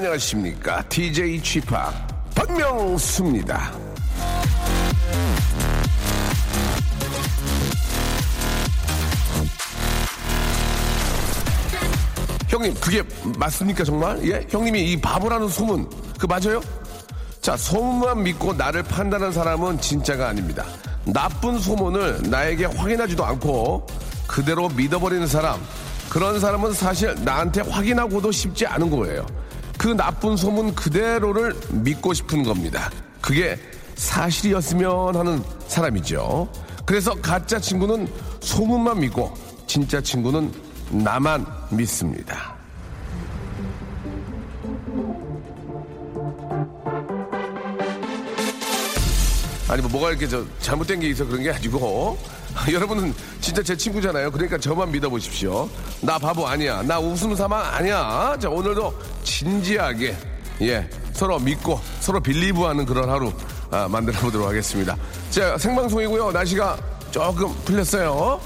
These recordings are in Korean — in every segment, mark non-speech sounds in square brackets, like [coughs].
안녕하십니까? DJ Chip 박명수입니다. 형님, 그게 맞습니까, 정말? 예? 형님이 이 바보라는 소문, 그 맞아요? 자, 소문만 믿고 나를 판단한 사람은 진짜가 아닙니다. 나쁜 소문을 나에게 확인하지도 않고 그대로 믿어버리는 사람, 그런 사람은 사실 나한테 확인하고도 싶지 않은 거예요. 그 나쁜 소문 그대로를 믿고 싶은 겁니다. 그게 사실이었으면 하는 사람이죠. 그래서 가짜 친구는 소문만 믿고 진짜 친구는 나만 믿습니다. 아니 뭐 뭐가 이렇게 저 잘못된 게 있어 그런 게 아니고 [laughs] 여러분은 진짜 제 친구잖아요. 그러니까 저만 믿어보십시오. 나 바보 아니야. 나 웃음 삼아 아니야. 자 오늘도 진지하게 예 서로 믿고 서로 빌리브하는 그런 하루 아, 만들어 보도록 하겠습니다. 자 생방송이고요. 날씨가 조금 풀렸어요.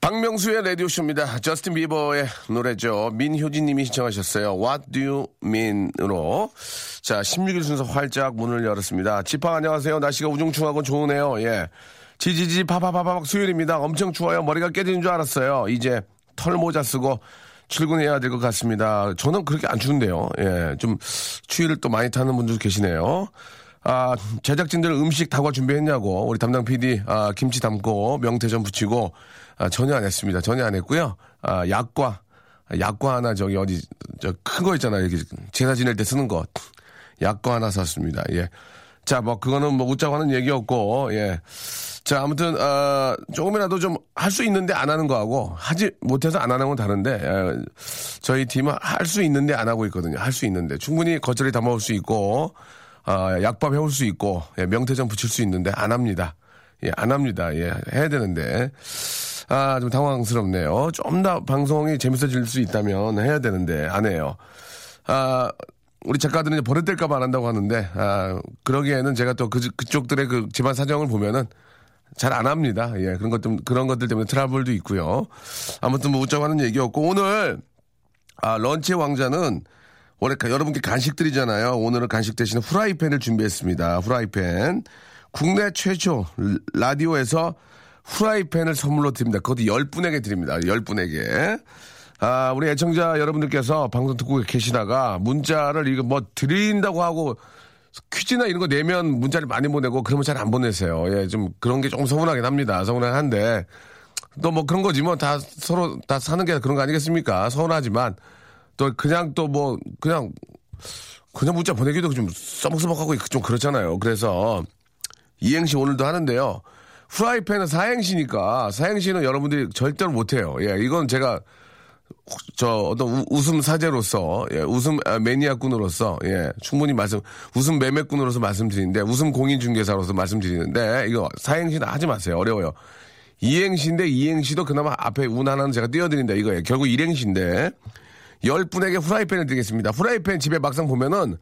박명수의 라디오쇼입니다. 저스틴 비버의 노래죠. 민효진 님이 신청하셨어요. What do you mean?으로. 자, 16일 순서 활짝 문을 열었습니다. 지팡 안녕하세요. 날씨가 우중충하고 좋으네요. 예. 지지지 파파파박 수요일입니다. 엄청 추워요. 머리가 깨지는 줄 알았어요. 이제 털모자 쓰고 출근해야 될 것 같습니다. 저는 그렇게 안 추운데요. 예. 좀 추위를 또 많이 타는 분들 계시네요. 아, 제작진들 음식 다과 준비했냐고 우리 담당 PD 아, 김치 담고 명태전 부치고 아, 전혀 안 했습니다. 전혀 안 했고요. 아, 약과 약과 하나 저기 어디 저 큰 거 있잖아요. 이렇게 제사 지낼 때 쓰는 것 약과 하나 샀습니다. 예. 자, 뭐 그거는 뭐 웃자고 하는 얘기였고 예. 자, 아무튼 어, 조금이라도 좀 할 수 있는데 안 하는 거하고 하지 못해서 안 하는 건 다른데 예, 저희 팀은 할 수 있는데 안 하고 있거든요. 할 수 있는데 충분히 다 먹을 수 있고 아, 약밥 해올 수 있고 예, 명태전 붙일 수 있는데 안 합니다. 예, 안 합니다. 예, 해야 되는데 아, 좀 당황스럽네요. 좀 더 방송이 재밌어질 수 있다면 해야 되는데 안 해요. 아, 우리 작가들은 이제 버릇될까봐 안 한다고 하는데 아, 그러기에는 제가 또 그, 그쪽들의 그 집안 사정을 보면은 잘 안 합니다. 예, 그런 것 좀, 그런 것들 때문에 트러블도 있고요. 아무튼 뭐 웃자고 하는 얘기였고, 오늘, 아, 런치의 왕자는 원래 가- 여러분께 간식 드리잖아요. 오늘은 간식 대신 후라이팬을 준비했습니다. 후라이팬. 국내 최초 라디오에서 후라이팬을 선물로 드립니다. 그것도 10분에게 드립니다. 10분에게. 아, 우리 애청자 여러분들께서 방송 듣고 계시다가 문자를 이거 뭐 드린다고 하고 퀴즈나 이런 거 내면 문자를 많이 보내고 그러면 잘 안 보내세요. 예, 좀 그런 게 조금 서운하긴 합니다. 서운한데 또 뭐 그런 거지 뭐 다 서로 다 사는 게 그런 거 아니겠습니까? 서운하지만 또 그냥 또 뭐 그냥 그냥 문자 보내기도 좀 써먹써먹하고 좀 그렇잖아요. 그래서 이행시 오늘도 하는데요. 후라이팬은 사행시니까 사행시는 여러분들이 절대로 못해요. 예, 이건 제가 저 어떤 우- 웃음 사제로서 예, 웃음 아, 매니아꾼으로서 예, 충분히 말씀 웃음 매매꾼으로서 말씀드리는데 웃음 공인 중개사로서 말씀드리는데 이거 사행시는 하지 마세요. 어려워요. 이행시인데 이행시도 그나마 앞에 운 하나는 제가 띄워드린다 이거예요. 결국 일행시인데 열 분에게 후라이팬을 드리겠습니다. 후라이팬 집에 막상 보면은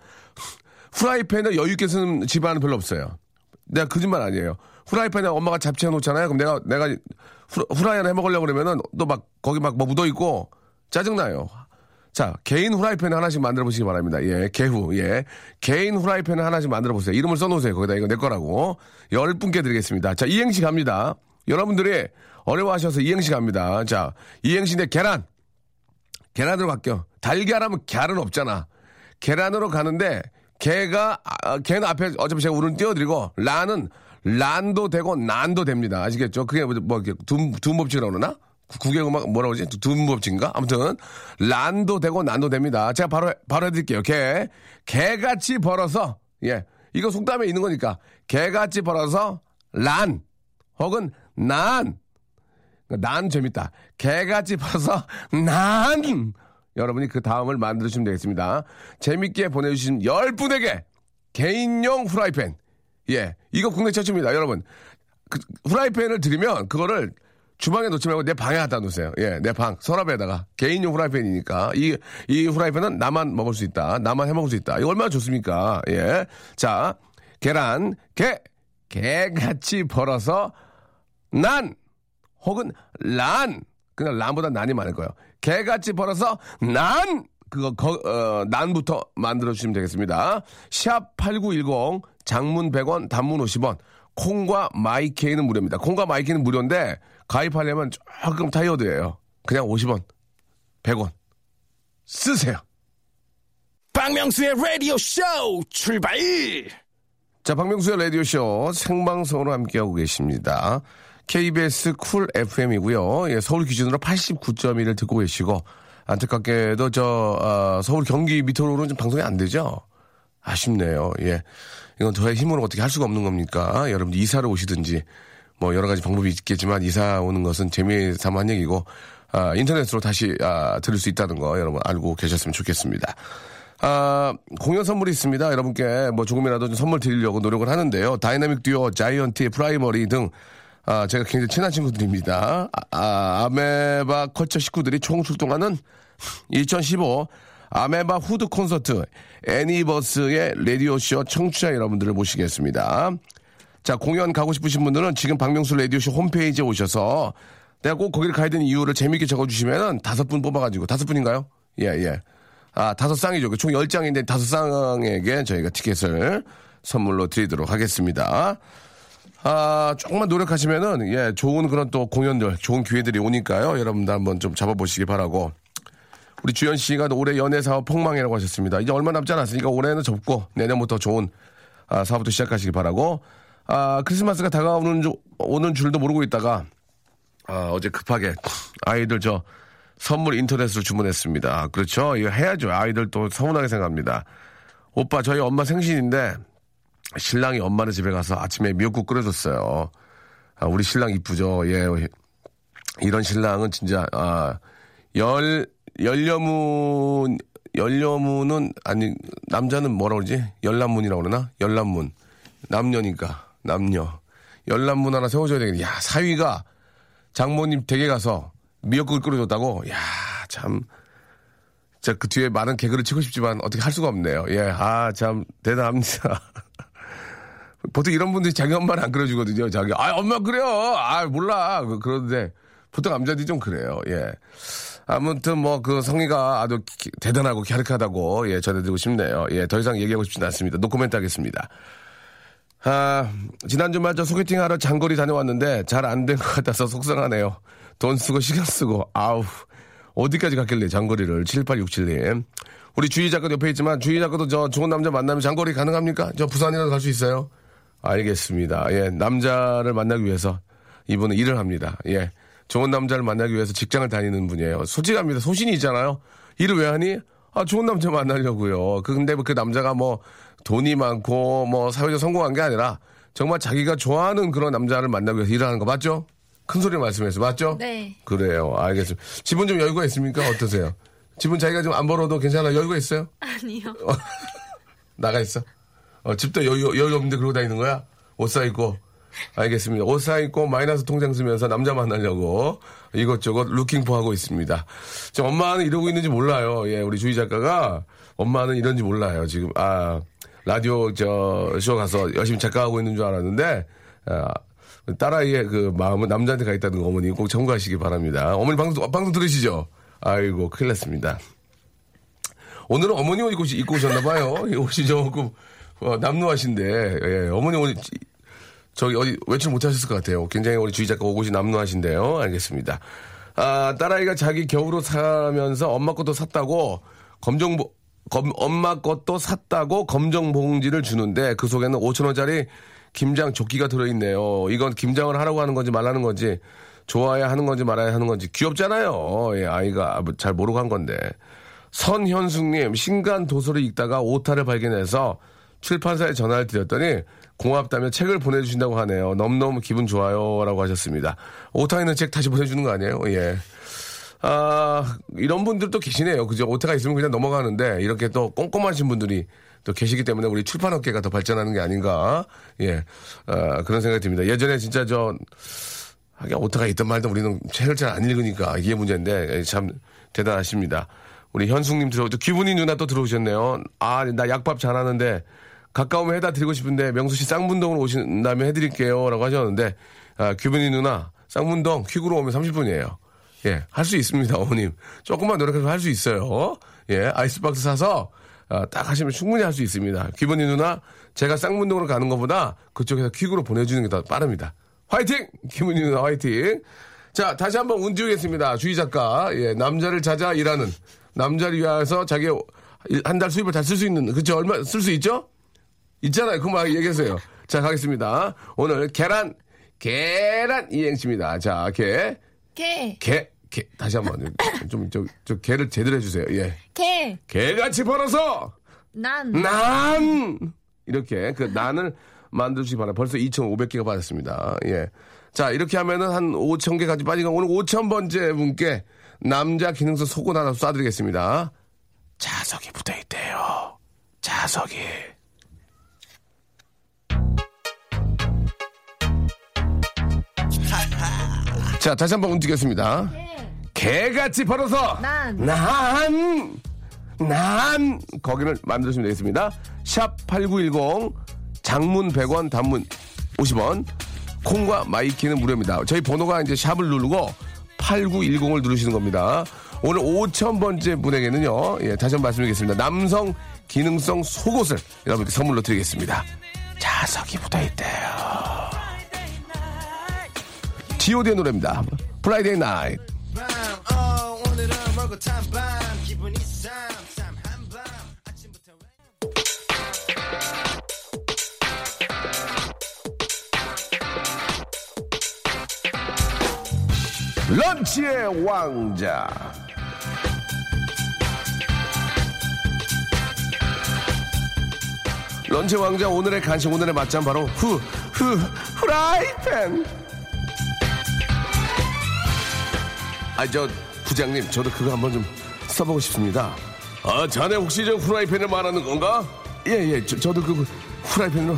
후라이팬을 여유 있게 쓰는 집안은 별로 없어요. 내가 거짓말 아니에요. 후라이팬에 엄마가 잡채해 놓잖아요. 그럼 내가 내가 후, 후라이 하나 해 먹으려고 그러면은 또 막 거기 막 뭐 묻어 있고 짜증 나요. 자, 개인 후라이팬 하나씩 만들어 보시기 바랍니다. 예, 개후, 예. 개인 후라이팬 하나씩 만들어 보세요. 이름을 써놓으세요. 거기다 이거 내 거라고. 열 분께 드리겠습니다. 자, 이행시 갑니다. 여러분들이 어려워하셔서 이행시 갑니다. 자, 이행시인데 계란. 계란으로 갈게요. 달걀하면 계란은 없잖아. 계란으로 가는데 개가 아, 개는 앞에 어차피 제가 오늘 띄워드리고 라는 란도 되고 난도 됩니다. 아시겠죠? 그게 뭐, 뭐 이렇게 둔, 둔법칙이라고 그러나? 구- 국외음악 뭐라고 그러지? 둔법칙인가? 아무튼 란도 되고 난도 됩니다. 제가 바로 바로 해드릴게요. 개 개같이 벌어서 예 이거 속담에 있는 거니까 개같이 벌어서 란 혹은 난 난 재밌다. 개같이 벌어서 [laughs] 난 여러분이 그 다음을 만들어주시면 되겠습니다. 재밌게 보내주신 10분에게 개인용 후라이팬. 예. 이거 국내 최초입니다. 여러분. 그 후라이팬을 드리면 그거를 주방에 놓지 말고 내 방에 갖다 놓으세요. 예. 내 방, 서랍에다가. 개인용 후라이팬이니까. 이, 이 후라이팬은 나만 먹을 수 있다. 나만 해 먹을 수 있다. 이거 얼마나 좋습니까? 예. 자, 계란, 개, 개같이 벌어서 난 혹은 란 그냥 란보다 난이 많을 거예요. 개같이 벌어서 난 그거 거- 어, 난부터 만들어 주시면 되겠습니다. 샵 8910 장문 100원 단문 50원 콩과 My K는 무료입니다. 콩과 My K는 무료인데 가입하려면 조금 타이어드예요. 그냥 50원 100원 쓰세요. 박명수의 라디오 쇼 출발! 자, 박명수의 라디오 쇼 생방송으로 함께하고 계십니다. KBS Cool FM이고요. 예, 서울 기준으로 89.1을 듣고 계시고 안타깝게도 저 어, 서울 경기 밑으로는 좀 방송이 안 되죠. 아쉽네요. 예, 이건 저의 힘으로 어떻게 할 수가 없는 겁니까? 여러분 이사를 오시든지 뭐 여러 가지 방법이 있겠지만 이사 오는 것은 재미삼아 한 얘기고 아, 인터넷으로 다시 아, 들을 수 있다는 거 여러분 알고 계셨으면 좋겠습니다. 아, 공연 선물이 있습니다. 여러분께 뭐 조금이라도 좀 선물 드리려고 노력을 하는데요. 다이나믹 듀오, 자이언티, 프라이머리 등 아, 제가 굉장히 친한 친구들입니다. 아, 아, 아메바 컬처 식구들이 총 출동하는 2015 아메바 후드 콘서트 애니버스의 라디오쇼 청취자 여러분들을 모시겠습니다. 자, 공연 가고 싶으신 분들은 지금 박명수 라디오쇼 홈페이지에 오셔서 내가 꼭 거기를 가야 되는 이유를 재밌게 적어주시면 다섯 분 뽑아가지고, 다섯 분인가요? 예, 예. 아, 다섯 쌍이죠. 총 열 장인데 다섯 쌍에게 저희가 티켓을 선물로 드리도록 하겠습니다. 아, 조금만 노력하시면은, 예, 좋은 그런 또 공연들, 좋은 기회들이 오니까요. 여러분들 한번 좀 잡아보시기 바라고. 우리 주현 씨가 올해 연애 사업 폭망이라고 하셨습니다. 이제 얼마 남지 않았으니까 올해는 접고 내년부터 좋은 아, 사업부터 시작하시기 바라고. 아, 크리스마스가 다가오는 주, 오는 줄도 모르고 있다가 아, 어제 급하게 아이들 저 선물 인터넷으로 주문했습니다. 그렇죠. 이거 해야죠. 아이들 또 서운하게 생각합니다. 오빠 저희 엄마 생신인데 신랑이 엄마네 집에 가서 아침에 미역국 끓여줬어요. 아, 우리 신랑 이쁘죠. 예. 이런 신랑은 진짜 아, 열 열려문 열려문은 아니 남자는 뭐라 그러지? 열람문이라고 그러나? 열람문. 남녀니까 남녀. 열람문 하나 세워줘야 되겠네. 야 사위가 장모님 댁에 가서 미역국을 끓여줬다고. 야 참. 자, 그 뒤에 많은 개그를 치고 싶지만 어떻게 할 수가 없네요. 예, 아, 참, 대단합니다. [laughs] 보통 이런 분들이 자기 엄마를 안 끓여주거든요. 자기, 아, 엄마 그래요. 아, 몰라. 그- 그런데 보통 남자들이 좀 그래요. 예. 아무튼 뭐 그 성의가 아주 기- 대단하고 갸륵하다고 예, 전해드리고 싶네요. 예, 더 이상 얘기하고 싶지는 않습니다. 노코멘트 하겠습니다. 아, 지난 주 말 저 소개팅 하러 장거리 다녀왔는데 잘 안 된 것 같아서 속상하네요. 돈 쓰고 시간 쓰고 아우 어디까지 갔길래 장거리를 7867님. 우리 주희 작가 옆에 있지만 주희 작가도 저 좋은 남자 만나면 장거리 가능합니까? 저 부산이라도 갈 수 있어요? 알겠습니다. 예, 남자를 만나기 위해서 이분은 일을 합니다. 예. 좋은 남자를 만나기 위해서 직장을 다니는 분이에요. 솔직합니다. 소신이 있잖아요. 일을 왜 하니? 아, 좋은 남자 만나려고요. 그- 근데 그 남자가 뭐 돈이 많고 뭐 사회적 성공한 게 아니라 정말 자기가 좋아하는 그런 남자를 만나기 위해서 일하는 거 맞죠? 큰 소리 말씀해서 맞죠? 네. 그래요. 알겠습니다. 집은 좀 여유가 있습니까? 어떠세요? 집은 자기가 좀 안 벌어도 괜찮아? 여유가 있어요? 아니요. [laughs] 나가 있어? 어, 집도 여유, 여유 없는데 그러고 다니는 거야? 옷 사입고. 알겠습니다. 옷 사입고 마이너스 통장 쓰면서 남자 만나려고 이것저것 루킹포 하고 있습니다. 지금 엄마는 이러고 있는지 몰라요. 예, 우리 주희 작가가 엄마는 이런지 몰라요. 지금, 아, 라디오 저, 쇼 가서 열심히 작가하고 있는 줄 알았는데, 아, 딸아이의 그 마음은 남자한테 가 있다는 거 어머니 꼭 참고하시기 바랍니다. 어머니 방송, 방송 들으시죠? 아이고, 큰일 났습니다. 오늘은 어머니 옷 입고, 입고 오셨나봐요. 이 옷이 조금 어, 남루하신데, 예, 어머니 옷, 저기 어디 외출 못 하셨을 것 같아요. 굉장히 우리 주희 작가 옷이 남루하신데요. 알겠습니다. 아, 딸아이가 자기 겨울옷 사면서 엄마 것도 샀다고 검정, 검, 엄마 것도 샀다고 검정 봉지를 주는데 그 속에는 5천 원짜리 김장 조끼가 들어있네요. 이건 김장을 하라고 하는 건지 말라는 건지 좋아야 하는 건지 말아야 하는 건지 귀엽잖아요. 예, 아이가 잘 모르고 한 건데. 선현숙님, 신간 도서를 읽다가 오타를 발견해서 출판사에 전화를 드렸더니 고맙다며 책을 보내주신다고 하네요. 너무너무 기분 좋아요. 라고 하셨습니다. 오타 있는 책 다시 보내주는 거 아니에요? 예. 아, 이런 분들도 계시네요. 그죠? 오타가 있으면 그냥 넘어가는데 이렇게 또 꼼꼼하신 분들이 또 계시기 때문에 우리 출판업계가 더 발전하는 게 아닌가. 예. 아, 그런 생각이 듭니다. 예전에 진짜 저, 하긴 오타가 있던 말도 우리는 책을 잘 안 읽으니까 이게 문제인데 예, 참 대단하십니다. 우리 현숙님 들어오죠. 기분이 누나 또 들어오셨네요. 아, 나 약밥 잘하는데 가까우면 해다 드리고 싶은데 명수 씨 쌍문동으로 오신다면 해드릴게요. 라고 하셨는데, 아, 규빈이 누나, 쌍문동 퀵으로 오면 30분이에요. 예, 할 수 있습니다, 어머님. 조금만 노력해서 할 수 있어요. 예, 아이스박스 사서, 아, 딱 하시면 충분히 할 수 있습니다. 기분이 누나, 제가 쌍문동으로 가는 것보다 그쪽에서 퀵으로 보내주는 게 더 빠릅니다. 화이팅! 기분이 누나 화이팅! 자, 다시 한번 운 띄우겠습니다. 주희 작가. 예, 남자를 찾아 일하는. 남자를 위해서 자기 한 달 수입을 다 쓸 수 있는, 그쵸? 얼마 쓸 수 있죠? 있잖아요. 그만 얘기하세요. 자, 가겠습니다. 오늘 계란, 계란 이행시입니다. 자, 개, 개, 개, 개. 다시 한 번. [coughs] 좀, 저, 저 개를 제대로 해주세요. 예. 개, 개같이 벌어서, 난, 난! 이렇게, 그, 난을 만들시기 바랍니다. 벌써 2,500개가 받았습니다. 예. 자, 이렇게 하면은 한 5,000개까지 빠지고, 오늘 5,000번째 분께 남자 기능성 속옷 하나 쏴드리겠습니다. 자석이 붙어 있대요. 자석이. 자, 다시 한번 움직였습니다. 개같이 벌어서 난. 난, 난 거기를 만들어주시면 되겠습니다. 샵 8910 장문 100원 단문 50원 콩과 My K는 무료입니다. 저희 번호가 이제 샵을 누르고 8910을 누르시는 겁니다. 오늘 5,000번째 분에게는요, 예, 다시 한번 말씀드리겠습니다. 남성 기능성 속옷을 여러분께 선물로 드리겠습니다. 자석이 붙어 있대요. GOD의 노래입니다. Friday Night. 런치의 왕자. 런치 왕자 오늘의 간식 오늘의 맛점 바로 후, 후, 후라이팬. 아, 저, 부장님, 저도 그거 한번 좀 써보고 싶습니다. 아, 자네 혹시 저 후라이팬을 말하는 건가? 예, 예, 저, 저도 그 후라이팬으로,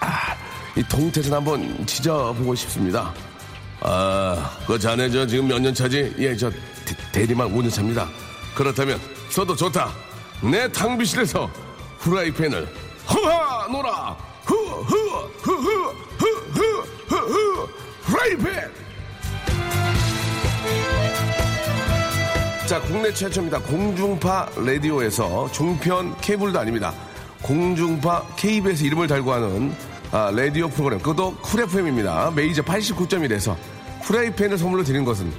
아, 이 동태전 한번 지져보고 싶습니다. 아, 그 자네 저 지금 몇 년 차지? 예, 저 대, 리만 5년 차입니다. 그렇다면 저도 좋다. 내 탕비실에서 후라이팬을 후하 놀아 후후후후후후후 후라이팬 자 국내 최초입니다 공중파 라디오에서 종편 케이블도 아닙니다 공중파 KBS 이름을 달고 하는 아, 라디오 프로그램 그것도 Cool FM입니다 메이저 89.1에서 후라이팬을 선물로 드리는 것은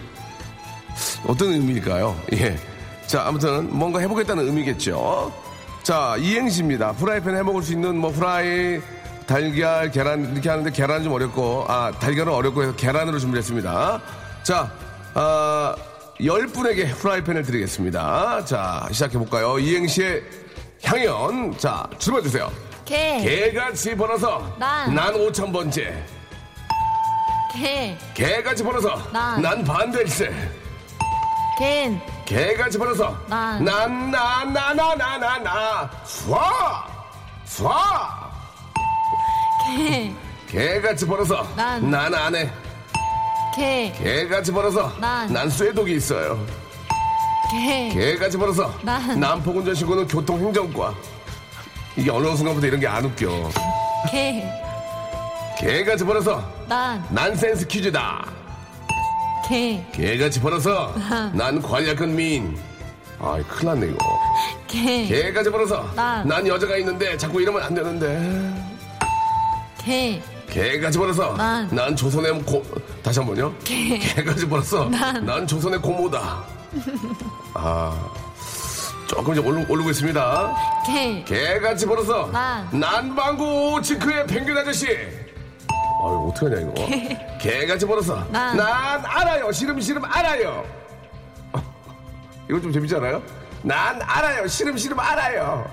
어떤 의미일까요? 예. 자, 아무튼 뭔가 해보겠다는 의미겠죠. 자, 이행시입니다. 프라이팬 해먹을 수 있는 뭐 후라이, 달걀, 계란 이렇게 하는데 계란은 좀 어렵고, 아, 달걀은 어렵고 해서 계란으로 준비했습니다. 자, 아, 열 분에게 프라이팬을 드리겠습니다. 자, 시작해볼까요? 이행시의 향연. 자, 출발주세요. 개, 개같이 벌어서 난. 난 5천번째. 개, 개같이 벌어서 난. 난 반대일세. 갠, 개같이 벌어서 난. 난 나 나 나 나 나나 쏴! 쏴! 개, 개같이 벌어서 난. 난 안 해 개, 개같이 벌어서 난. 난 쇠독이 있어요 개, 개같이 벌어서 난. 남포운전신고는 교통행정과 이게 어느 순간부터 이런 게 안 웃겨 개, 개같이 벌어서 난, 난센스 퀴즈다 개, 개같이 벌어서 난 관리학건 미인 아이 큰일 났네 이거 개, 개같이 벌어서 난. 난 여자가 있는데 자꾸 이러면 안 되는데 개, 개같이 벌어서 난. 난 조선의 고 다시 한 번요. 개. 개같이 벌어서 난. 난 조선의 고모다. 아 조금 이제 오르, 오르고 있습니다. 개, 개같이 벌어서 난. 난방구 징크의 penguin 아저씨. 아유 어떡하냐 이거. 개같이 벌어서 난. 난 알아요. 싫음 알아요. 이거 좀 재밌지 않아요? 난 알아요. 싫음 알아요.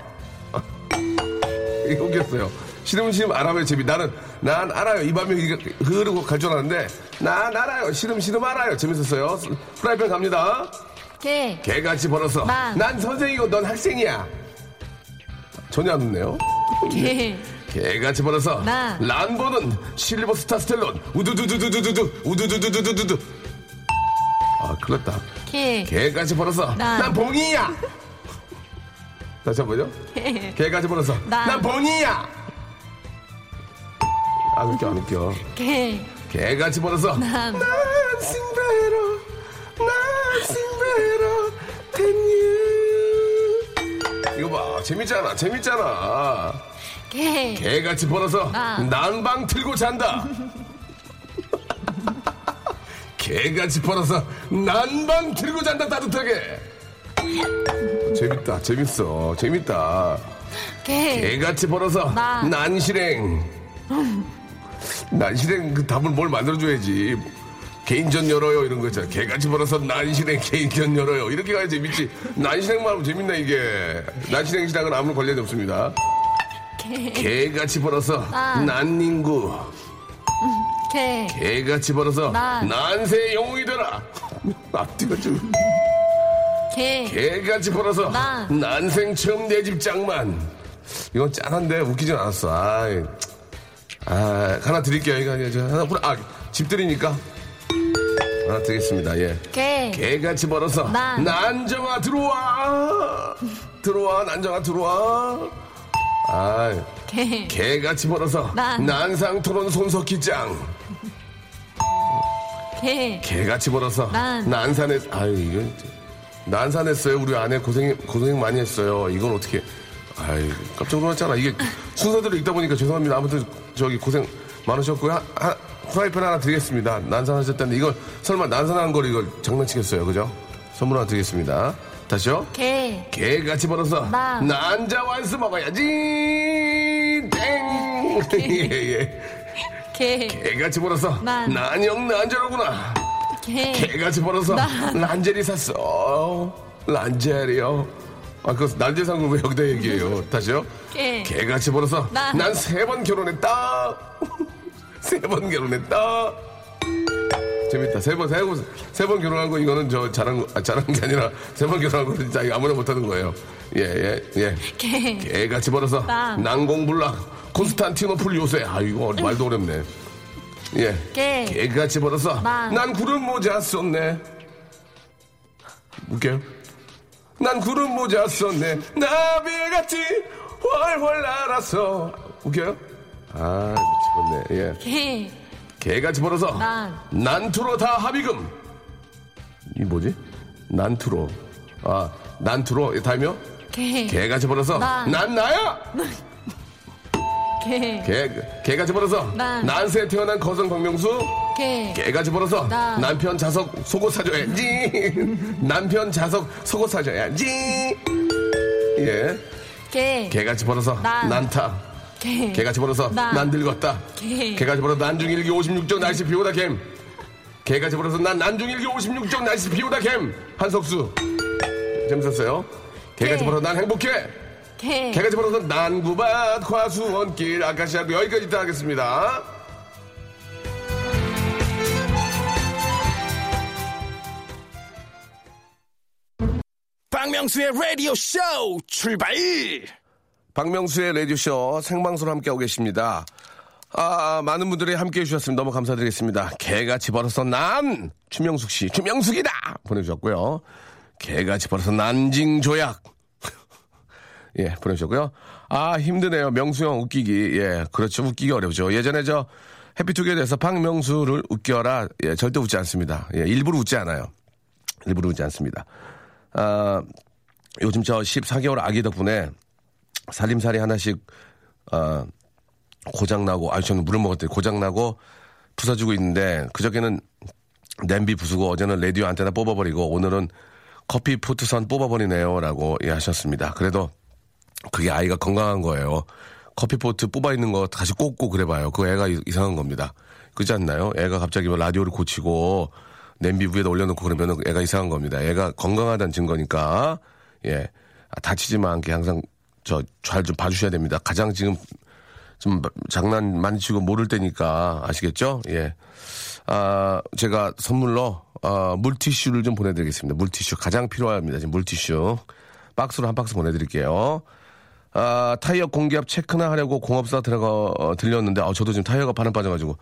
[laughs] 이거 웃겼어요. 싫음 알아요 재미. 나는 난 알아요. 이 밤에 이게 흐르고 갈 줄 알았는데 난 알아요. 싫음 알아요. 재밌었어요. 프라이팬 갑니다. 개, 개같이 벌어서. 난. 난 선생이고 넌 학생이야. 전혀 안 웃네요. 개, 개같이 벌어서. 난. 란보는 실버스타 스텔론. 우두두두두두두 우두두두두두두 아 큰일 났다. 개, 개같이 벌어서. 난. 난 봉이야. 다시 한 번요. 개, 개같이 벌어서. 난. 난 봉이야. 안 웃겨 안 웃겨? 개, 개같이 벌어서. 난. Nothing better than you 이거 봐 재밌잖아 재밌잖아 개, 개같이 벌어서 난. 난방 틀고 잔다. 개같이 벌어서 난방 틀고 잔다 따뜻하게. 재밌다 재밌어 재밌다. 개, 개같이 벌어서 난. 난실행. 난실행 그 답을 뭘 만들어줘야지. 개인전 열어요 이런 거 있잖아. 개같이 벌어서 난실행 개인전 열어요 이렇게 가야 재밌지. 난실행만 하면 재밌나 이게. 난실행 시장은 아무 관련이 없습니다. 개, 개같이 벌어서 난. 난닝구 개, 개같이 벌어서 난. 난세 영웅이 되라 앞뒤가 좀 개, 개같이 벌어서 난. 난생 처음 내 집 장만 이건 짠한데 웃기진 않았어 아이. 아 하나 드릴게요 이거 하나 후라- 아 집들이니까 하나 드리겠습니다. 예. 개, 개같이 벌어서 난. 난정아 들어와. 들어와 난정아 들어와. 아 개, 개같이 벌어서 난. 난상 토론 손석희짱 개, 개같이 벌어서 난. 난산에 아유 이건 난산했어요. 우리 아내 고생 고생 많이 했어요. 이건 어떻게 아유 깜짝 놀랐잖아. 이게 순서대로 읽다 보니까 죄송합니다. 아무튼 저기 고생 많으셨고요. 하, 하, 프라이팬 하나 드리겠습니다. 난산하셨다는데 이걸 설마 난산한 걸 이걸 장난치겠어요 그죠? 선물 하나 드리겠습니다. 다시요. 개, 개 같이 벌어서 난. 난자 완스 먹어야지. 땡. [laughs] 예, 예. 개, 개 같이 벌어서 난. 난영 난자로구나. 개, 개 같이 벌어서 난. 란제리 샀어. 란제리요. 아, 그 난제상을 왜 여기다 얘기해요? 다시요. 개. 개 같이 벌어서 난. 난세번 결혼했다 세 번 결혼했다. 재밌다. 세 번 세 번 세 번 결혼한 거 이거는 저 잘한 거 아, 잘한 게 아니라 세 번 결혼한 거 진짜 아무나 못하는 거예요. 예 예예. 예, 개, 개같이 벌어서 난. 난공불락 콘스탄티노플 요새. 아 이거 말도 어렵네. 예. 개. 개같이 벌어서 난. 난 구름 모자 썼네. 웃겨요? 난 구름 모자 썼네. 나비같이 훨훨 날아서. 웃겨요? 아 미치겠네. 예. 개, 개같이 벌어서 난. 난투로 다 합의금. 이 뭐지? 난투로. 아 난투로. 다이며 개, 개같이 벌어서 난. 난 나야! 개, 개 개같이 벌어서 난. 난세 태어난 거성 박명수. 개, 개같이 벌어서 난. 남편 자석 속옷 사줘야지. [laughs] 남편 자석 속옷 사줘야지. 예. 개, 개같이 벌어서 난. 난타 개, 개같이 벌어서 난. 난 늙었다. 개. 개같이 벌어서 난중일기 56쪽 날씨 비오다 캠 개같이 벌어서 난 난중일기 56쪽 날씨 비오다 캠 한석수. 재밌었어요? 개같이 개. 벌어서 난 행복해. 개, 개같이 벌어서 난구밭 과수원길 아카시아고 여기까지 다 하겠습니다. 박명수의 라디오 쇼 출발! 박명수의 라디오쇼 생방송으로 함께하고 계십니다. 아, 많은 분들이 함께 해주셨습니다. 너무 감사드리겠습니다. 개같이 벌어서 난! 추명숙 씨, 추명숙이다! 보내주셨고요. 개같이 벌어서 난징 조약. [laughs] 예, 보내주셨고요. 아, 힘드네요. 명수 형 웃기기. 예, 그렇죠. 웃기기 어렵죠. 예전에 저 해피투게더에서 박명수를 웃겨라. 예, 절대 웃지 않습니다. 예, 일부러 웃지 않아요. 일부러 웃지 않습니다. 아, 요즘 저 14개월 아기 덕분에 살림살이 하나씩 어, 고장 나고 아 저는 물을 먹었더니 고장 나고 부서지고 있는데 그저께는 냄비 부수고 어제는 라디오 안테나 뽑아버리고 오늘은 커피 포트선 뽑아버리네요라고 예, 하셨습니다. 그래도 그게 아이가 건강한 거예요. 커피 포트 뽑아 있는 거 다시 꽂고 그래봐요. 그 애가 이- 이상한 겁니다. 그렇지 않나요? 애가 갑자기 뭐 라디오를 고치고 냄비 위에다 올려놓고 그러면 애가 이상한 겁니다. 애가 건강하다는 증거니까 예 아, 다치지만 않게 항상 저 잘 좀 봐주셔야 됩니다. 가장 지금 좀 장난 많이 치고 모를 때니까 아시겠죠? 예. 아, 제가 선물로 아, 물티슈를 좀 보내드리겠습니다. 물티슈 가장 필요합니다. 지금 물티슈 박스로 한 박스 보내드릴게요. 아, 타이어 공기압 체크나 하려고 공업사 들어가 어, 들렸는데 아, 저도 지금 타이어가 바람 빠져가지고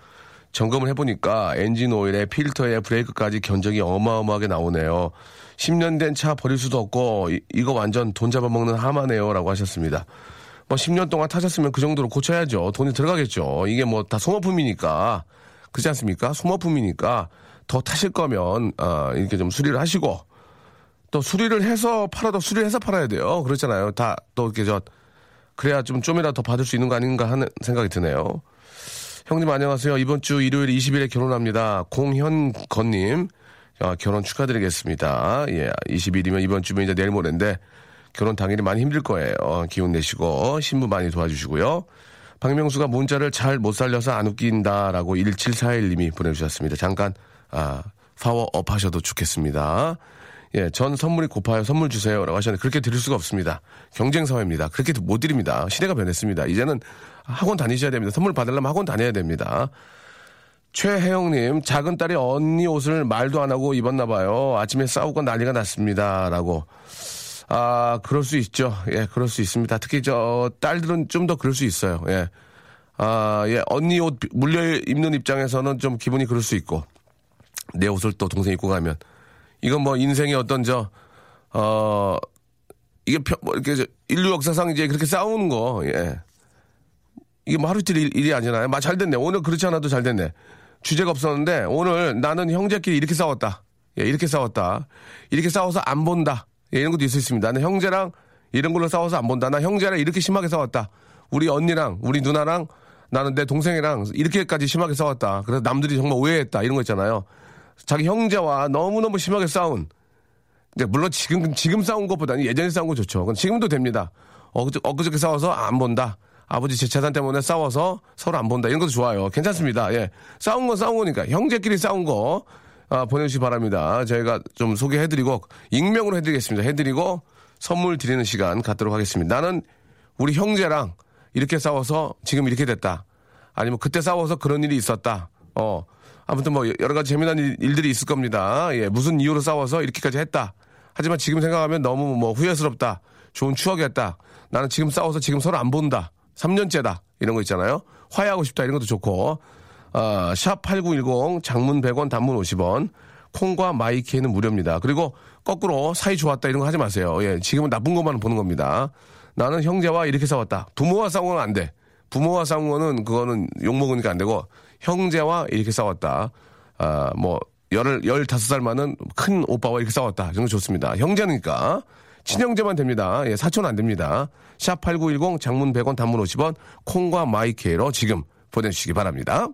점검을 해보니까 엔진 오일에 필터에 브레이크까지 견적이 어마어마하게 나오네요. 10년 된 차 버릴 수도 없고 이, 거 완전 돈 잡아먹는 하마네요라고 하셨습니다. 뭐 10년 동안 타셨으면 그 정도로 고쳐야죠. 돈이 들어가겠죠. 이게 뭐 다 소모품이니까 그렇지 않습니까? 소모품이니까 더 타실 거면 아, 이렇게 좀 수리를 하시고 또 수리를 해서 팔아도 수리를 해서 팔아야 돼요. 그렇잖아요. 다 또 이렇게 저 그래야 좀 좀이라도 더 받을 수 있는 거 아닌가 하는 생각이 드네요. 형님 안녕하세요. 이번 주 일요일 20일에 결혼합니다. 공현건님 아, 결혼 축하드리겠습니다. 예, 20일이면 이번 주면 이제 내일 모레인데 결혼 당일이 많이 힘들 거예요. 기운 내시고 신부 많이 도와주시고요. 박명수가 문자를 잘 못 살려서 안 웃긴다라고 1741님이 보내주셨습니다. 잠깐 아, 파워업 하셔도 좋겠습니다. 예, 전 선물이 고파요. 선물 주세요 라고 하셨는데 그렇게 드릴 수가 없습니다. 경쟁 사회입니다. 그렇게 못 드립니다. 시대가 변했습니다. 이제는 학원 다니셔야 됩니다. 선물 받으려면 학원 다녀야 됩니다. 최혜영님, 작은 딸이 언니 옷을 말도 안 하고 입었나 봐요. 아침에 싸우고 난리가 났습니다. 라고. 아, 그럴 수 있죠. 예, 그럴 수 있습니다. 특히 저 딸들은 좀 더 그럴 수 있어요. 예. 아, 예, 언니 옷 물려 입는 입장에서는 좀 기분이 그럴 수 있고. 내 옷을 또 동생 입고 가면. 이건 뭐 인생의 어떤 저, 어, 이게 펴- 뭐 이렇게 저 인류 역사상 이제 그렇게 싸우는 거, 예. 이게 뭐 하루 이틀 일- 일이 아니잖아요. 마, 잘 됐네. 오늘 그렇지 않아도 잘 됐네. 주제가 없었는데 오늘 나는 형제끼리 이렇게 싸웠다. 예, 이렇게 싸웠다. 이렇게 싸워서 안 본다. 예, 이런 것도 있을 수 있습니다. 나는 형제랑 이런 걸로 싸워서 안 본다. 나 형제랑 이렇게 심하게 싸웠다. 우리 언니랑 우리 누나랑 나는 내 동생이랑 이렇게까지 심하게 싸웠다. 그래서 남들이 정말 오해했다. 이런 거 있잖아요. 자기 형제와 너무너무 심하게 싸운 이제 물론 지금 지금 싸운 것보다는 예전에 싸운 거 좋죠. 지금도 됩니다. 엊그저, 엊그저께 싸워서 안 본다. 아버지 제 재산 때문에 싸워서 서로 안 본다. 이런 것도 좋아요. 괜찮습니다. 예. 싸운 건 싸운 거니까. 형제끼리 싸운 거, 아, 보내주시기 바랍니다. 저희가 좀 소개해드리고, 익명으로 해드리겠습니다. 해드리고, 선물 드리는 시간 갖도록 하겠습니다. 나는 우리 형제랑 이렇게 싸워서 지금 이렇게 됐다. 아니면 그때 싸워서 그런 일이 있었다. 어. 아무튼 뭐 여러 가지 재미난 일- 일들이 있을 겁니다. 예. 무슨 이유로 싸워서 이렇게까지 했다. 하지만 지금 생각하면 너무 뭐 후회스럽다. 좋은 추억이었다. 나는 지금 싸워서 지금 서로 안 본다. 3년째다. 이런 거 있잖아요. 화해하고 싶다. 이런 것도 좋고. 아, 샵8910 장문 100원 단문 50원. 콩과 마이키에는 무료입니다. 그리고 거꾸로 사이 좋았다 이런 거 하지 마세요. 예, 지금은 나쁜 것만 보는 겁니다. 나는 형제와 이렇게 싸웠다. 부모와 싸운 건 안 돼. 부모와 싸운 거는 그거는 욕먹으니까 안 되고 형제와 이렇게 싸웠다. 아, 뭐 열, 열다섯 살 많은 큰 오빠와 이렇게 싸웠다. 이런 거 좋습니다. 형제니까. 친형제만 됩니다. 예, 사촌 안 됩니다. 샵 8910 장문 100원 단문 50원 콩과 마이케이로 지금 보내주시기 바랍니다.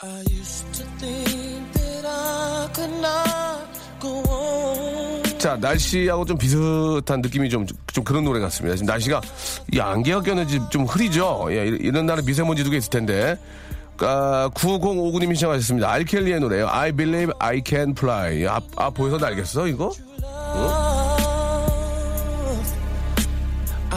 I used to think that I could not go on. 자, 날씨하고 좀 비슷한 느낌이 좀, 좀 그런 노래 같습니다. 지금 날씨가, 이 안개가 껴는지 좀 흐리죠? 예, 이- 이런 날은 미세먼지 두개 있을 텐데. 아, 9059님이 시청하셨습니다. 알켈리의 노래요. I believe I can fly. 아, 아 보여서 날겠어, 이거?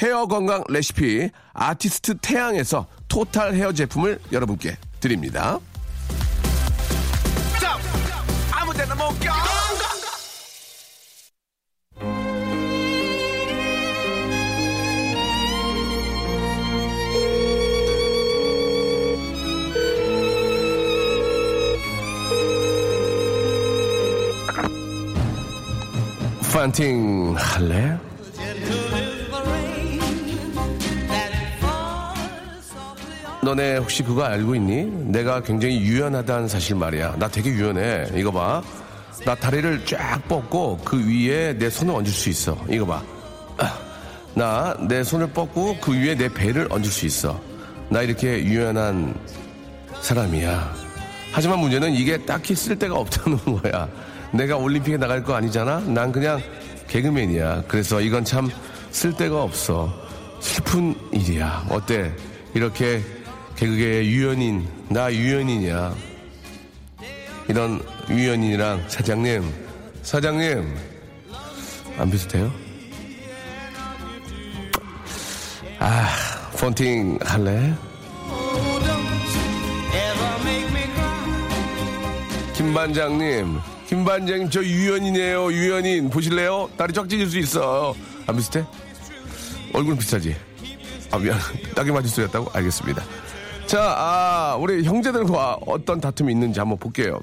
헤어 건강 레시피 아티스트 태양에서 토탈 헤어 제품을 여러분께 드립니다. 판팅 할래? 너네 혹시 그거 알고 있니? 내가 굉장히 유연하다는 사실 말이야. 나 되게 유연해. 이거 봐. 나 다리를 쫙 뻗고 그 위에 내 손을 얹을 수 있어. 이거 봐. 나 내 손을 뻗고 그 위에 내 배를 얹을 수 있어. 나 이렇게 유연한 사람이야. 하지만 문제는 이게 딱히 쓸데가 없다는 [laughs] 거야. 내가 올림픽에 나갈 거 아니잖아? 난 그냥 개그맨이야. 그래서 이건 참 쓸데가 없어. 슬픈 일이야. 어때? 이렇게 개그계의 유연인, 나 유연인이야. 이런 유연인이랑 사장님, 사장님, 안 비슷해요? 아, 폰팅 할래? 김반장님, 김반장님 저 유연이네요. 유연인 보실래요? 다리 쫙 찢을 수 있어. 안 비슷해? 얼굴은 비슷하지? 아 미안. 딱이 맞을 소리였다고? 알겠습니다. 자, 아, 우리 형제들과 어떤 다툼이 있는지 한번 볼게요.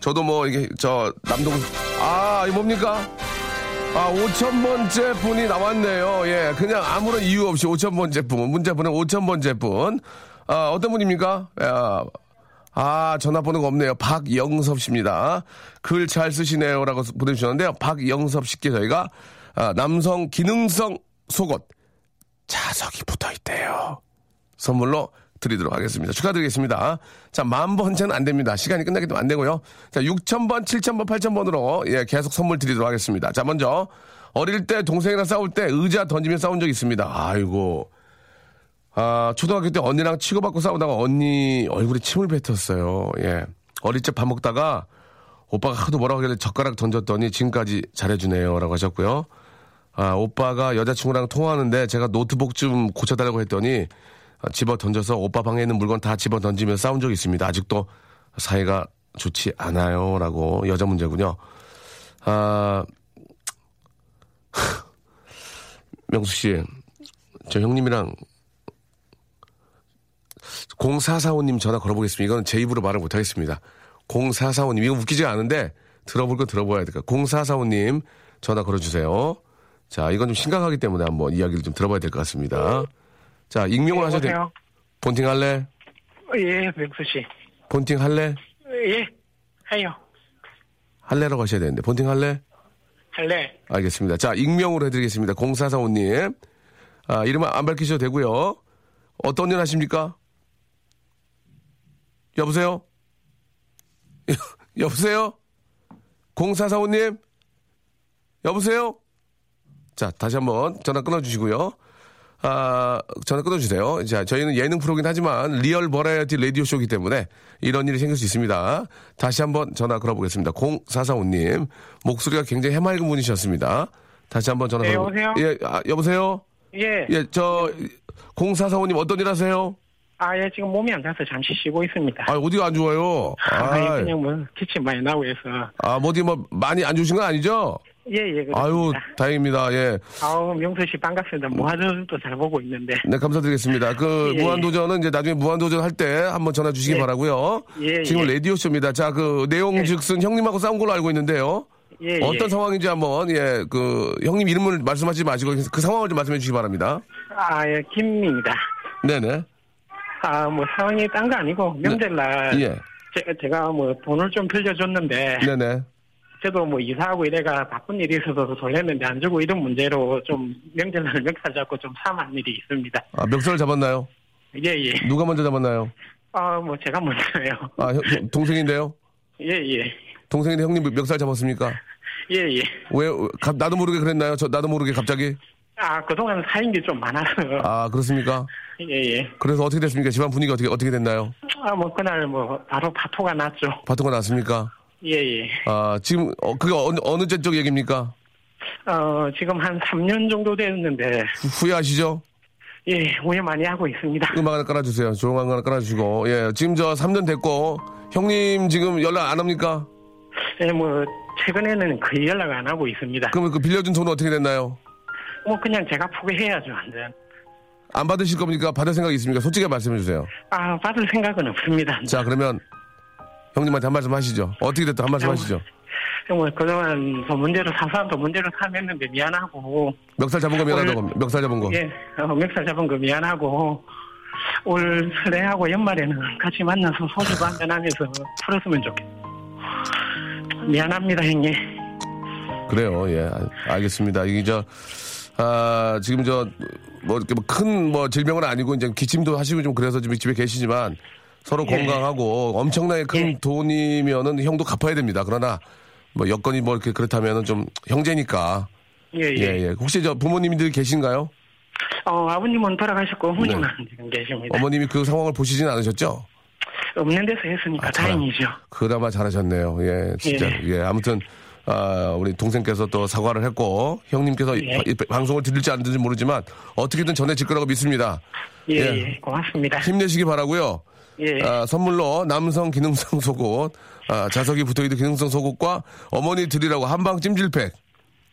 저도 뭐 이게 저 남동 아, 이 뭡니까? 아, 5천번째 분이 나왔네요. 예, 그냥 아무런 이유 없이 5천번째 분. 문자 보낸 5천번째 분. 아, 어떤 분입니까? 아, 아, 전화번호가 없네요. 박영섭 씨입니다. 글 잘 쓰시네요. 라고 보내주셨는데요. 박영섭 씨께 저희가 아, 남성 기능성 속옷 자석이 붙어 있대요. 선물로 드리도록 하겠습니다. 축하드리겠습니다. 자, 만 번째는 안 됩니다. 시간이 끝나기도 안 되고요. 자, 6,000번, 7,000번, 8,000번으로 예, 계속 선물 드리도록 하겠습니다. 자, 먼저 어릴 때 동생이랑 싸울 때 의자 던지며 싸운 적 있습니다. 아이고. 아, 초등학교 때 언니랑 치고받고 싸우다가 언니 얼굴에 침을 뱉었어요. 예. 어릴 적 밥 먹다가 오빠가 하도 뭐라고 하길래 젓가락 던졌더니 지금까지 잘해주네요. 라고 하셨고요. 아, 오빠가 여자친구랑 통화하는데 제가 노트북 좀 고쳐달라고 했더니 아, 집어 던져서 오빠 방에 있는 물건 다 집어 던지며 싸운 적이 있습니다. 아직도 사이가 좋지 않아요. 라고 여자 문제군요. 아, [laughs] 명수 씨, 저 형님이랑 0445님 전화 걸어보겠습니다. 이건 제 입으로 말을 못하겠습니다. 0445님, 이거 웃기지 않은데 들어볼 건 들어봐야 될까. 0445님 전화 걸어주세요. 자, 이건 좀 심각하기 때문에 한번 이야기를 좀 들어봐야 될 것 같습니다. 자, 익명을 하셔도 돼요. 본팅 할래? 예, 명수 씨. 본팅 할래? 예, 해요. 할래라고 하셔야 되는데. 폰팅 할래? 할래. 알겠습니다. 자, 익명으로 해드리겠습니다. 0445님. 아, 이름은 안 밝히셔도 되고요. 어떤 일 하십니까? 여보세요? [laughs] 여보세요? 0445님? 여보세요? 자, 다시 한번 전화 끊어주시고요. 아, 전화 끊어주세요. 자, 저희는 예능 프로긴 하지만 리얼 버라이어티 라디오쇼이기 때문에 이런 일이 생길 수 있습니다. 다시 한번 전화 걸어보겠습니다. 0445님. 목소리가 굉장히 해맑은 분이셨습니다. 다시 한번 전화 네, 걸어 여보세요? 예, 아, 여보세요? 예. 예, 저, 0445님 어떤 일 하세요? 아, 예, 지금 몸이 안 좋아서 잠시 쉬고 있습니다. 아, 어디가 안 좋아요? 아, 예, 아, 그냥 뭐, 기침 많이 나고 해서. 아, 뭐 어디 뭐 많이 안 좋으신 건 아니죠? 예, 예, 그렇습니다. 아유, 다행입니다. 예. 아우, 명수 씨 반갑습니다. 무한도전도 잘 보고 있는데. 네, 감사드리겠습니다. 그, 예, 무한도전은 이제 나중에 무한도전 할 때 한번 전화 주시기 예. 바라고요 예, 지금 예. 라디오 쇼입니다. 자, 그, 내용 즉슨 형님하고 싸운 걸로 알고 있는데요. 예, 어떤 예. 상황인지 한번, 예, 그, 형님 이름을 말씀하지 마시고 그 상황을 좀 말씀해 주시기 바랍니다. 아, 예, 김입니다. 네 네. 아, 뭐, 상황이 딴 거 아니고, 명절날. 예. 제, 제가 뭐, 돈을 좀 빌려줬는데. 네 네. 저도 뭐, 이사하고 이래가 바쁜 일이 있어서 돌렸는데 안 주고 이런 문제로 좀, 명절날 멱살 잡고 좀 참한 일이 있습니다. 아, 멱살을 잡았나요? 예, 예. 누가 먼저 잡았나요? 아, 뭐, 제가 먼저요. 아, 형- 동생인데요? 예, 예. 동생인데 형님 멱살 잡았습니까? 예, 예. 왜, 왜, 가- 나도 모르게 그랬나요? 저, 나도 모르게 갑자기? 아, 그동안 사인 게 좀 많아서. 아, 그렇습니까? 예, 예. 그래서 어떻게 됐습니까? 집안 분위기 어떻게, 어떻게 됐나요? 아, 뭐, 그날 뭐, 바로 파토가 났죠. 바통가 났습니까? 예, 예. 아, 지금, 어, 그게 어느, 어느 쪽 얘기입니까? 어, 지금 한 3년 정도 됐는데, 후- 후회하시죠? 예, 후회 많이 하고 있습니다. 음악 하나 깔아주세요. 조용한 거 하나 깔아주시고. 예, 지금 저 3년 됐고, 형님 지금 연락 안 합니까? 예, 뭐, 최근에는 거의 연락 안 하고 있습니다. 그러면 그 빌려준 돈은 어떻게 됐나요? 뭐, 그냥 제가 포기해야죠, 완전. 안 받으실 겁니까? 받을 생각이 있습니까? 솔직히 말씀해 주세요. 아, 받을 생각은 없습니다. 자, 그러면 형님한테 한 말씀 하시죠. 어떻게 됐든 한 말씀 하시죠. 뭐, 그동안 더 문제로 사소한 더 문제로 삼했는데 미안하고, 멱살 잡은 거 미안하다고. 멱살 잡은 거. 예, 어, 멱살 잡은 거 미안하고, 올 설레하고 연말에는 같이 만나서 소주도 한잔 하면서 풀었으면 좋겠어요. 미안합니다, 형님. 그래요. 예, 아, 알겠습니다. 이게 저, 아, 지금 저, 뭐, 이렇게 큰, 뭐, 질병은 아니고, 이제 기침도 하시고 좀 그래서 지금 집에 계시지만, 서로 예. 건강하고, 엄청나게 큰 예. 돈이면은 형도 갚아야 됩니다. 그러나, 뭐, 여건이 뭐, 이렇게 그렇다면은 좀, 형제니까. 예, 예. 예, 예. 혹시 저 부모님들 계신가요? 어, 아버님은 돌아가셨고, 어머님은 지금 계십니다. 네. 어머님이 그 상황을 보시진 않으셨죠? 없는 데서 했으니까 아, 잘- 다행이죠. 그나마 잘하셨네요. 예, 진짜. 예, 아무튼, 아, 우리 동생께서 또 사과를 했고, 형님께서 예. 이- 이 방송을 들을지 안 들을지 모르지만, 어떻게든 전해질 거라고 믿습니다. 예, 예. 예, 고맙습니다. 힘내시기 바라고요 예, 아, 선물로 남성 기능성 속옷, 아, 자석이 붙어있는 기능성 속옷과 어머니 드리라고 한방 찜질팩.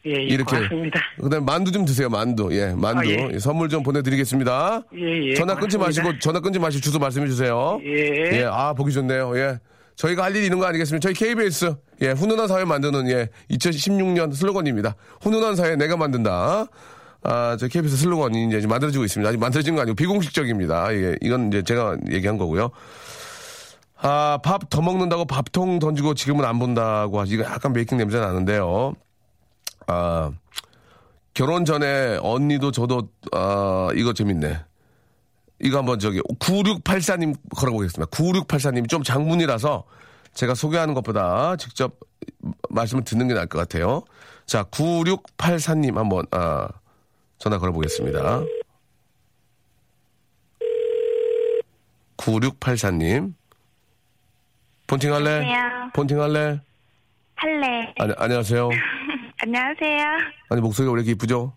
예, 예, 이렇게. 고맙습니다. 그 다음에 만두 좀 드세요, 만두. 예, 만두. 아, 예. 예, 선물 좀 보내드리겠습니다. 예, 예. 전화 끊지 고맙습니다. 마시고, 전화 끊지 마시고 주소 말씀해 주세요. 예. 예, 아, 보기 좋네요. 예. 저희가 할 일이 있는 거 아니겠습니까? 저희 KBS, 예, 훈훈한 사회 만드는, 예, 2016년 슬로건입니다. 훈훈한 사회 내가 만든다. 아, 저 KBS 슬로건이 이제 만들어지고 있습니다. 아직 만들어진 거 아니고 비공식적입니다. 예, 이건 이제 제가 얘기한 거고요. 아, 밥 더 먹는다고 밥통 던지고 지금은 안 본다고 하지. 이거 약간 메이킹 냄새 나는데요. 아, 결혼 전에 언니도 저도, 아, 이거 재밌네. 이거 한번 저기 9684님 걸어보겠습니다. 9684님 좀 장문이라서 제가 소개하는 것보다 직접 말씀을 듣는 게 나을 것 같아요. 자, 9684님 한번 아, 전화 걸어보겠습니다. 9684님 폰팅 할래? 안녕하세요. 폰팅 할래? 할래. 아니, 안녕하세요. 안녕하세요. 아니 목소리가 왜 이렇게 이쁘죠?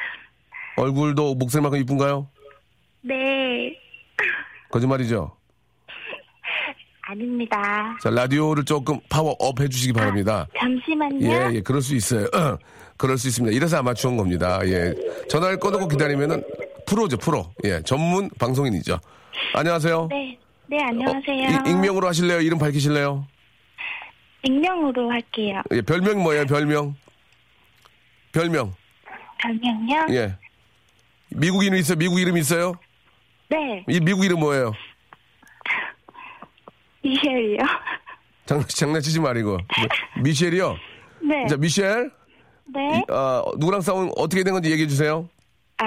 [laughs] 얼굴도 목소리만큼 이쁜가요? 네. [laughs] 거짓말이죠? 아닙니다. 자, 라디오를 조금 파워업 해주시기 바랍니다. 잠시만요. 예, 예, 그럴 수 있어요. [clears throat] [laughs] 그럴 수 있습니다. 이래서 아마추어인 겁니다. 예. 전화를 꺼놓고 기다리면은 프로죠, 프로. 예, 전문 방송인이죠. 안녕하세요. 네. 네, 어, 안녕하세요. 이- 익명으로 하실래요? 이름 밝히실래요? 익명으로 할게요. 예, 별명 뭐예요, 별명? 별명. 별명요? 예. 미국 이름 있어요? 미국 이름 있어요? 네. 이 미국 이름 뭐예요? 미셸이요. 장난, 장난치지 말고. 미셸이요? 네. 자, 미셸. 네. 아, 누구랑 싸운, 어떻게 된 건지 얘기해 주세요. 아,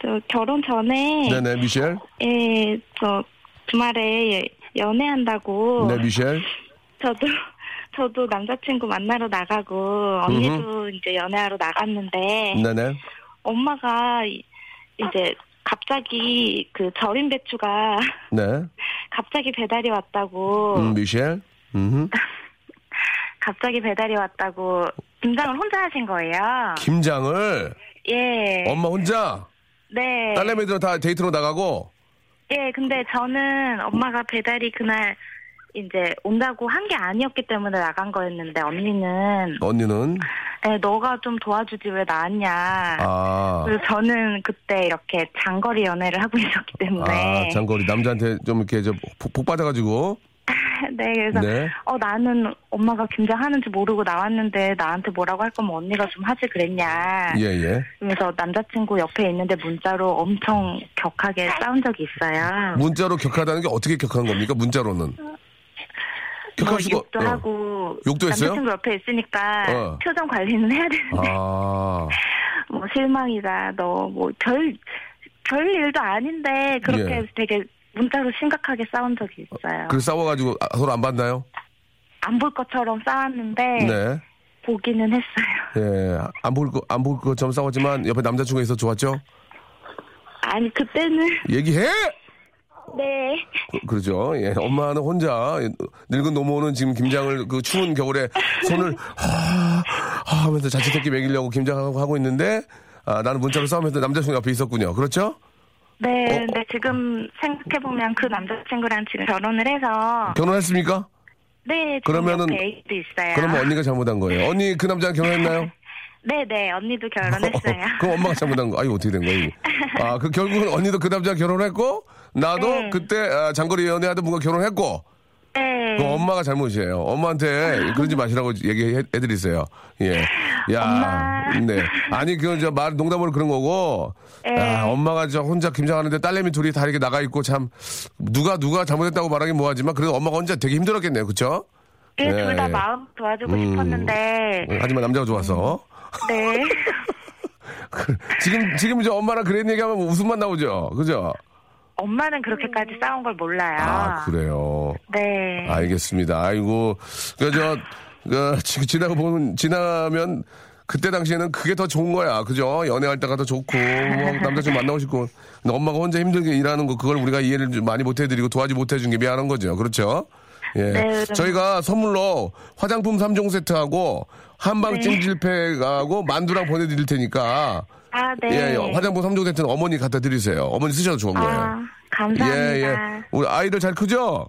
저 결혼 전에 네네, 미셸. 예, 저 주말에 연애한다고 네, 미셸. 저도 [laughs] 저도 남자친구 만나러 나가고 언니도 이제 연애하러 나갔는데 네네. 엄마가 이- 이제 갑자기 그 절임 배추가 [laughs] 네. 갑자기 배달이 왔다고 음, 미셸. 음. [laughs] 갑자기 배달이 왔다고 김장을 혼자 하신 거예요. 김장을 예. 엄마 혼자 네. 딸내미들 다 데이트로 나가고 예, 근데 저는 엄마가 배달이 그날 이제 온다고 한 게 아니었기 때문에 나간 거였는데 언니는 언니는 예, 너가 좀 도와주지 왜 나왔냐. 아, 그래서 저는 그때 이렇게 장거리 연애를 하고 있었기 때문에 아 장거리 남자한테 좀 이렇게 저 복, 복 받아가지고 [laughs] 네, 그래서 네. 어 나는 엄마가 김장하는지 모르고 나왔는데 나한테 뭐라고 할 거면 언니가 좀 하지 그랬냐. 예 예 그래서 남자친구 옆에 있는데 문자로 엄청 격하게 싸운 적이 있어요. 문자로 격하다는 게 어떻게 격한 겁니까 문자로는 격할 뭐 수가 욕도 어. 하고 욕도 했어요? 남자친구 옆에 있으니까 어. 표정 관리는 해야 되는데 아 [laughs] 뭐 실망이다 너 뭐 별 별 일도 아닌데 그렇게 예. 되게 문자로 심각하게 싸운 적이 있어요. 그래서 싸워가지고 아, 서로 안 봤나요? 안 볼 것처럼 싸웠는데 네. 보기는 했어요. [laughs] 예 안 볼 거 안 볼 것처럼 싸웠지만 옆에 남자친구가 있어 좋았죠? 아니 그때는 얘기해. 네 그- 그러죠. 예. 엄마는 혼자 늙은 노모는 지금 김장을 그 추운 겨울에 손을 하, 하 하면서 자취새끼 먹이려고 김장하고 하고 있는데 아, 나는 문자로 싸우면서 남자친구 옆에 있었군요. 그렇죠? 네, 어? 근데 지금 생각해보면 그 남자친구랑 지금 결혼을 해서 결혼했습니까? 네, 지금 그러면은- 애기도 있어요. 그러면 언니가 잘못한 거예요. 언니 그 남자랑 결혼했나요? [laughs] 네, 네, 언니도 결혼했어요. [laughs] 그럼 엄마가 잘못한 거. 아이 어떻게 된 거예요? 이게? 아, 그 결국은 언니도 그 남자랑 결혼했고 나도 [laughs] 네. 그때 아, 장거리 연애하던 분과 결혼했고 네. 그 엄마가 잘못이에요. 엄마한테 그러지 마시라고 얘기해드리세요. 예. 야, 엄마. 네. 아니 그건 저말 농담으로 그런 거고. 네. 아, 엄마가 저 혼자 김장하는데 딸내미 둘이 다 이렇게 나가 있고 참 누가 누가 잘못했다고 말하기 뭐하지만 그래도 엄마가 혼자 되게 힘들었겠네요, 그렇죠? 예, 예, 둘다 예. 마음 도와주고 음. 싶었는데, 하지만 남자가 좋아서. 네. [laughs] 지금 지금 이제 엄마랑 그런 얘기하면 웃음만 나오죠, 그죠? 엄마는 그렇게까지 싸운 걸 몰라요. 아 그래요. 네. 알겠습니다. 아이고, 그, 저, 그, 지- 지나고 보면, 지나면, 그때 당시에는 그게 더 좋은 거야. 그죠? 연애할 때가 더 좋고, 뭐, 남자친구 만나고 싶고. 근데 엄마가 혼자 힘들게 일하는 거, 그걸 우리가 이해를 좀 많이 못 해드리고 도와지 못 해준 게 미안한 거죠. 그렇죠? 예. 네, 좀- 저희가 선물로 화장품 3종 세트하고, 한방 네. 찜질팩하고 만두랑 보내드릴 테니까. 아, 네. 예, 예. 화장품 3종 세트는 어머니 갖다 드리세요. 어머니 쓰셔도 좋은 거예요. 아, 감사합니다. 예, 예. 우리 아이들 잘 크죠?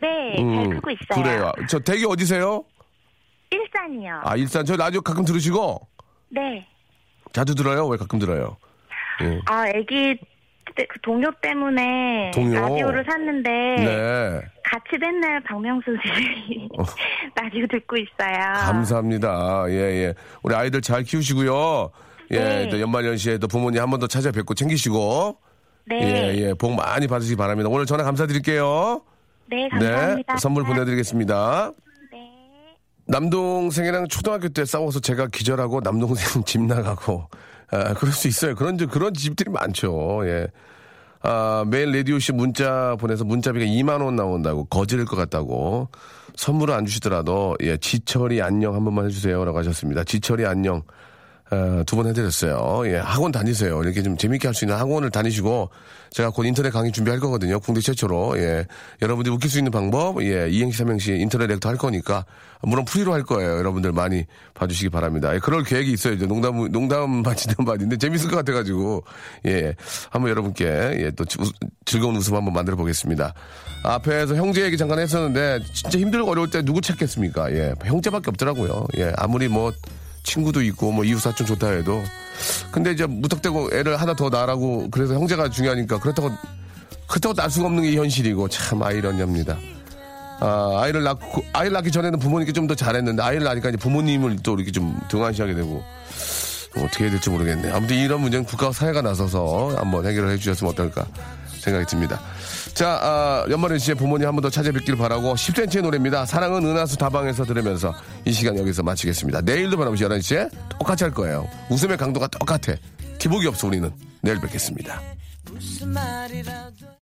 네, 잘 음, 크고 있어요. 그래요. 저 댁이 어디세요? 일산이요. 아, 일산. 저 라디오 가끔 들으시고? 네. 자주 들어요? 왜 가끔 들어요? 예. 아, 애기 때- 그 동료 때문에 동료? 라디오를 샀는데 네. 같이 맨날 박명수 씨 [laughs] 라디오 듣고 있어요. 감사합니다. 예, 예. 우리 아이들 잘 키우시고요. 예, 네. 또 연말연시에 또 부모님 한 번 더 찾아뵙고 챙기시고. 네. 예, 예. 복 많이 받으시기 바랍니다. 오늘 전화 감사드릴게요. 네, 감사합니다. 네. 선물 보내드리겠습니다. 네. 남동생이랑 초등학교 때 싸워서 제가 기절하고 남동생 집 나가고 아, 그럴 수 있어요. 그런 집- 그런 집들이 많죠. 예. 아, 매일 라디오 씨 문자 보내서 문자비가 2만 원 나온다고 거지 될 것 같다고 선물을 안 주시더라도 예, 지철이 안녕 한 번만 해주세요라고 하셨습니다. 지철이 안녕 어, 두번 해드렸어요. 예, 학원 다니세요. 이렇게 좀 재밌게 할 수 있는 학원을 다니시고, 제가 곧 인터넷 강의 준비할 거거든요. 국내 최초로. 예. 여러분들이 웃길 수 있는 방법, 예, 이행시, 삼행시 인터넷 lecture 할 거니까, 물론 free로 할 거예요. 여러분들 많이 봐주시기 바랍니다. 예, 그럴 계획이. 이제 농담, 농담 [laughs] 바치는 바인데 재밌을 것 같아가지고, 예. 한번 여러분께, 예, 또 우- 즐거운 웃음 한번 만들어 보겠습니다. 앞에서 형제 얘기 잠깐 했었는데, 진짜 힘들고 어려울 때 누구 찾겠습니까? 예. 형제밖에 없더라고요. 예. 아무리 뭐, 친구도 있고 뭐 이웃 사촌 좋다 해도 근데 이제 무턱대고 애를 하나 더 낳으라고 그래서 형제가 중요하니까 그렇다고 그렇다고 낳을 수가 없는 게 현실이고 참 아이러니합니다. 아, 아이를 낳고 아이를 낳기 전에는 부모님께 좀 더 잘했는데 아이를 낳으니까 이제 부모님을 또 이렇게 좀 등한시하게 되고 뭐 어떻게 해야 될지 모르겠네요. 아무튼 이런 문제는 국가 사회가 나서서 한번 해결을 해주셨으면 어떨까 생각이 듭니다. 자, 아, 연말연 시에 부모님 한 번 더 찾아뵙길 바라고 10cm의 노래입니다. 사랑은 은하수 다방에서 들으면서 이 시간 여기서 마치겠습니다. 내일도 바라보시 11시에 똑같이 할 거예요. 웃음의 강도가 똑같아. 기복이 없어 우리는. 내일 뵙겠습니다.